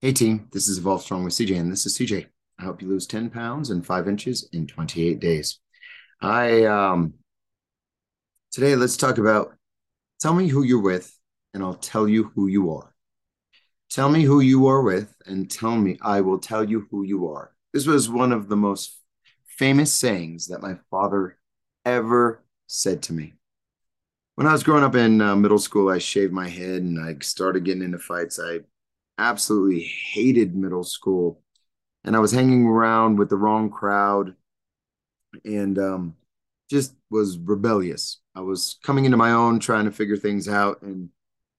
Hey team, this is Evolve Strong with CJ, and this is CJ. I help you lose 10 pounds and five inches in 28 days. I um today let's talk about tell me who you're with, and I'll tell you who you are. Tell me who you are with, and tell me I will tell you who you are. This was one of the most famous sayings that my father ever said to me. When I was growing up in uh, middle school, I shaved my head and I started getting into fights. I absolutely hated middle school. And I was hanging around with the wrong crowd and um, just was rebellious. I was coming into my own, trying to figure things out. And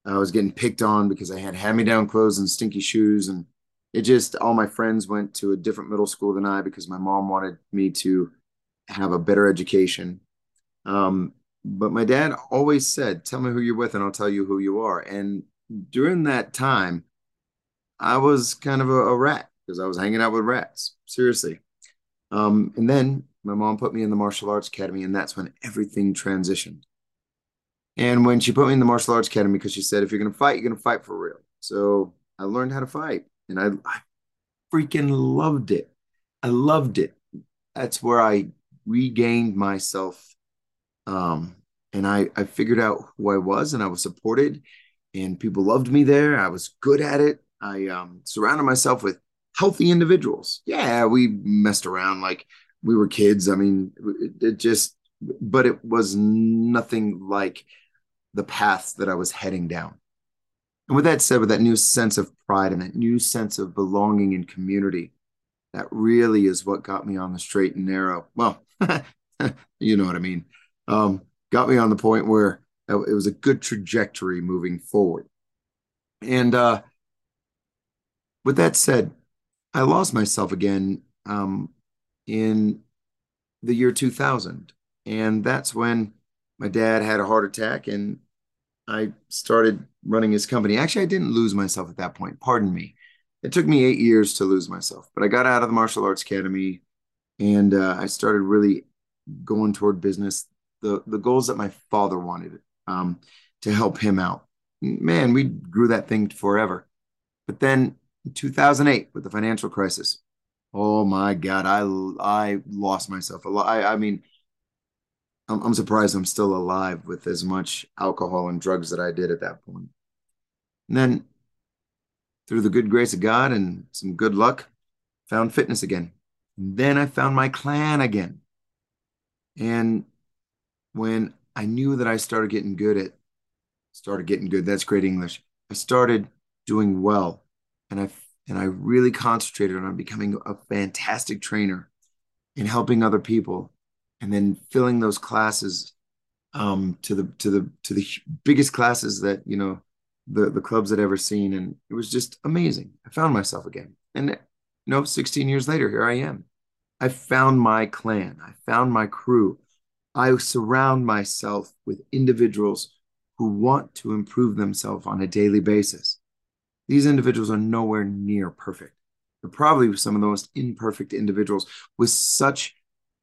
I was getting picked on because I had hand me down clothes and stinky shoes. And it just, all my friends went to a different middle school than I because my mom wanted me to have a better education. Um, but my dad always said, Tell me who you're with and I'll tell you who you are. And during that time, I was kind of a, a rat because I was hanging out with rats. Seriously. Um, and then my mom put me in the martial arts academy, and that's when everything transitioned. And when she put me in the martial arts academy, because she said, if you're going to fight, you're going to fight for real. So I learned how to fight, and I, I freaking loved it. I loved it. That's where I regained myself. Um, and I, I figured out who I was, and I was supported, and people loved me there. I was good at it. I um, surrounded myself with healthy individuals. Yeah, we messed around like we were kids. I mean, it, it just, but it was nothing like the paths that I was heading down. And with that said, with that new sense of pride and that new sense of belonging and community, that really is what got me on the straight and narrow. Well, you know what I mean. Um, got me on the point where it was a good trajectory moving forward. And uh, with that said, I lost myself again um, in the year 2000. And that's when my dad had a heart attack and I started running his company. Actually, I didn't lose myself at that point. Pardon me. It took me eight years to lose myself, but I got out of the martial arts academy and uh, I started really going toward business, the, the goals that my father wanted um, to help him out. Man, we grew that thing forever. But then 2008 with the financial crisis. Oh my God, I I lost myself a lot. I, I mean, I'm, I'm surprised I'm still alive with as much alcohol and drugs that I did at that point. And then, through the good grace of God and some good luck, found fitness again. And then I found my clan again. And when I knew that I started getting good at, started getting good, that's great English. I started doing well and I and I really concentrated on becoming a fantastic trainer and helping other people, and then filling those classes um, to the to the to the biggest classes that you know the the clubs had ever seen, and it was just amazing. I found myself again, and you know, 16 years later, here I am. I found my clan. I found my crew. I surround myself with individuals who want to improve themselves on a daily basis. These individuals are nowhere near perfect. They're probably some of the most imperfect individuals with such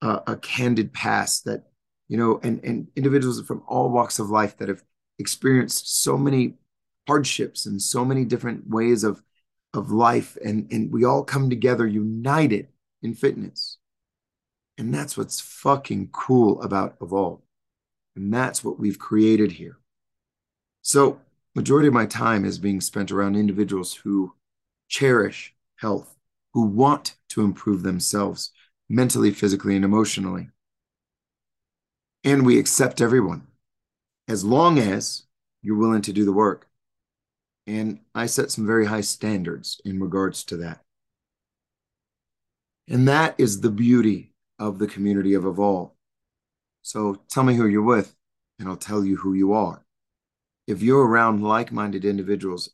uh, a candid past that, you know, and, and individuals from all walks of life that have experienced so many hardships and so many different ways of, of life. And, and we all come together united in fitness. And that's what's fucking cool about Evolve. And that's what we've created here. So majority of my time is being spent around individuals who cherish health, who want to improve themselves mentally, physically, and emotionally. And we accept everyone as long as you're willing to do the work. And I set some very high standards in regards to that. And that is the beauty of the community of Evolve. So tell me who you're with, and I'll tell you who you are if you're around like minded individuals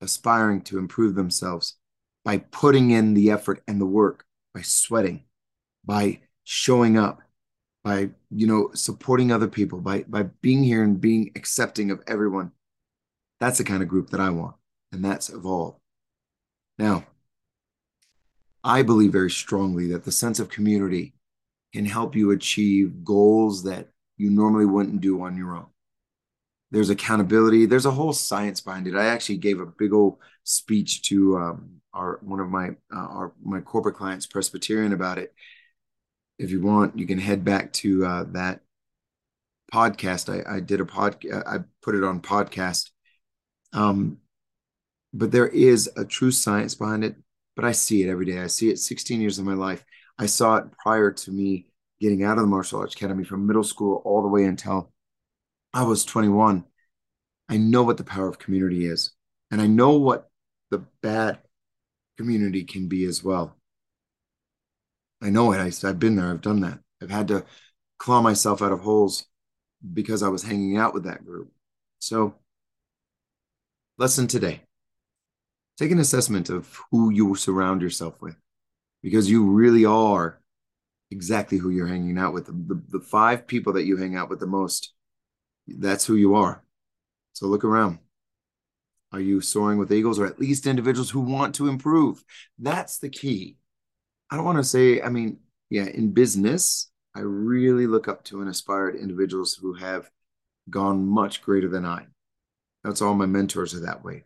aspiring to improve themselves by putting in the effort and the work, by sweating, by showing up, by you know supporting other people, by by being here and being accepting of everyone, that's the kind of group that I want, and that's evolve. Now, I believe very strongly that the sense of community can help you achieve goals that you normally wouldn't do on your own. there's accountability. There's a whole science behind it. I actually gave a big old speech to um, our one of my uh, our my corporate clients, Presbyterian, about it. If you want, you can head back to uh, that podcast. I, I did a pod. I put it on podcast. Um, but there is a true science behind it. But I see it every day. I see it 16 years of my life. I saw it prior to me getting out of the martial arts academy from middle school all the way until I was 21. I know what the power of community is, and I know what the bad community can be as well. I know it. I, I've been there. I've done that. I've had to claw myself out of holes because I was hanging out with that group. So, lesson today take an assessment of who you surround yourself with because you really are exactly who you're hanging out with. The, the, the, five people that you hang out with the most, that's who you are. So look around. Are you soaring with eagles or at least individuals who want to improve? That's the key. I don't want to say, I mean, yeah, in business, I really look up to and aspire to individuals who have gone much greater than I. That's all my mentors are that way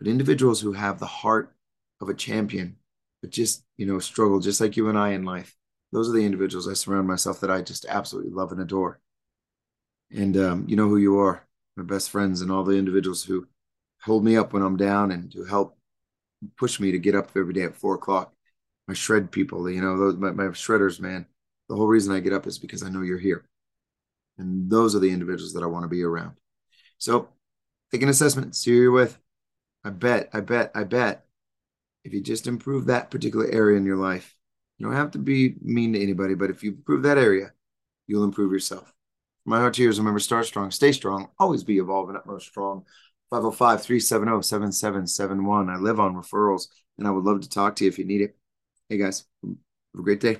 but individuals who have the heart of a champion, but just, you know, struggle just like you and I in life. Those are the individuals I surround myself that I just absolutely love and adore. And um, you know who you are, my best friends, and all the individuals who hold me up when I'm down and to help push me to get up every day at four o'clock. My shred people, you know, those my, my shredders, man. The whole reason I get up is because I know you're here. And those are the individuals that I want to be around. So take an assessment, see who you're with. I bet, I bet, I bet if you just improve that particular area in your life, you don't have to be mean to anybody, but if you improve that area, you'll improve yourself. My heart to yours, remember, start strong, stay strong, always be evolving utmost strong. 505 370 7771. I live on referrals and I would love to talk to you if you need it. Hey guys, have a great day.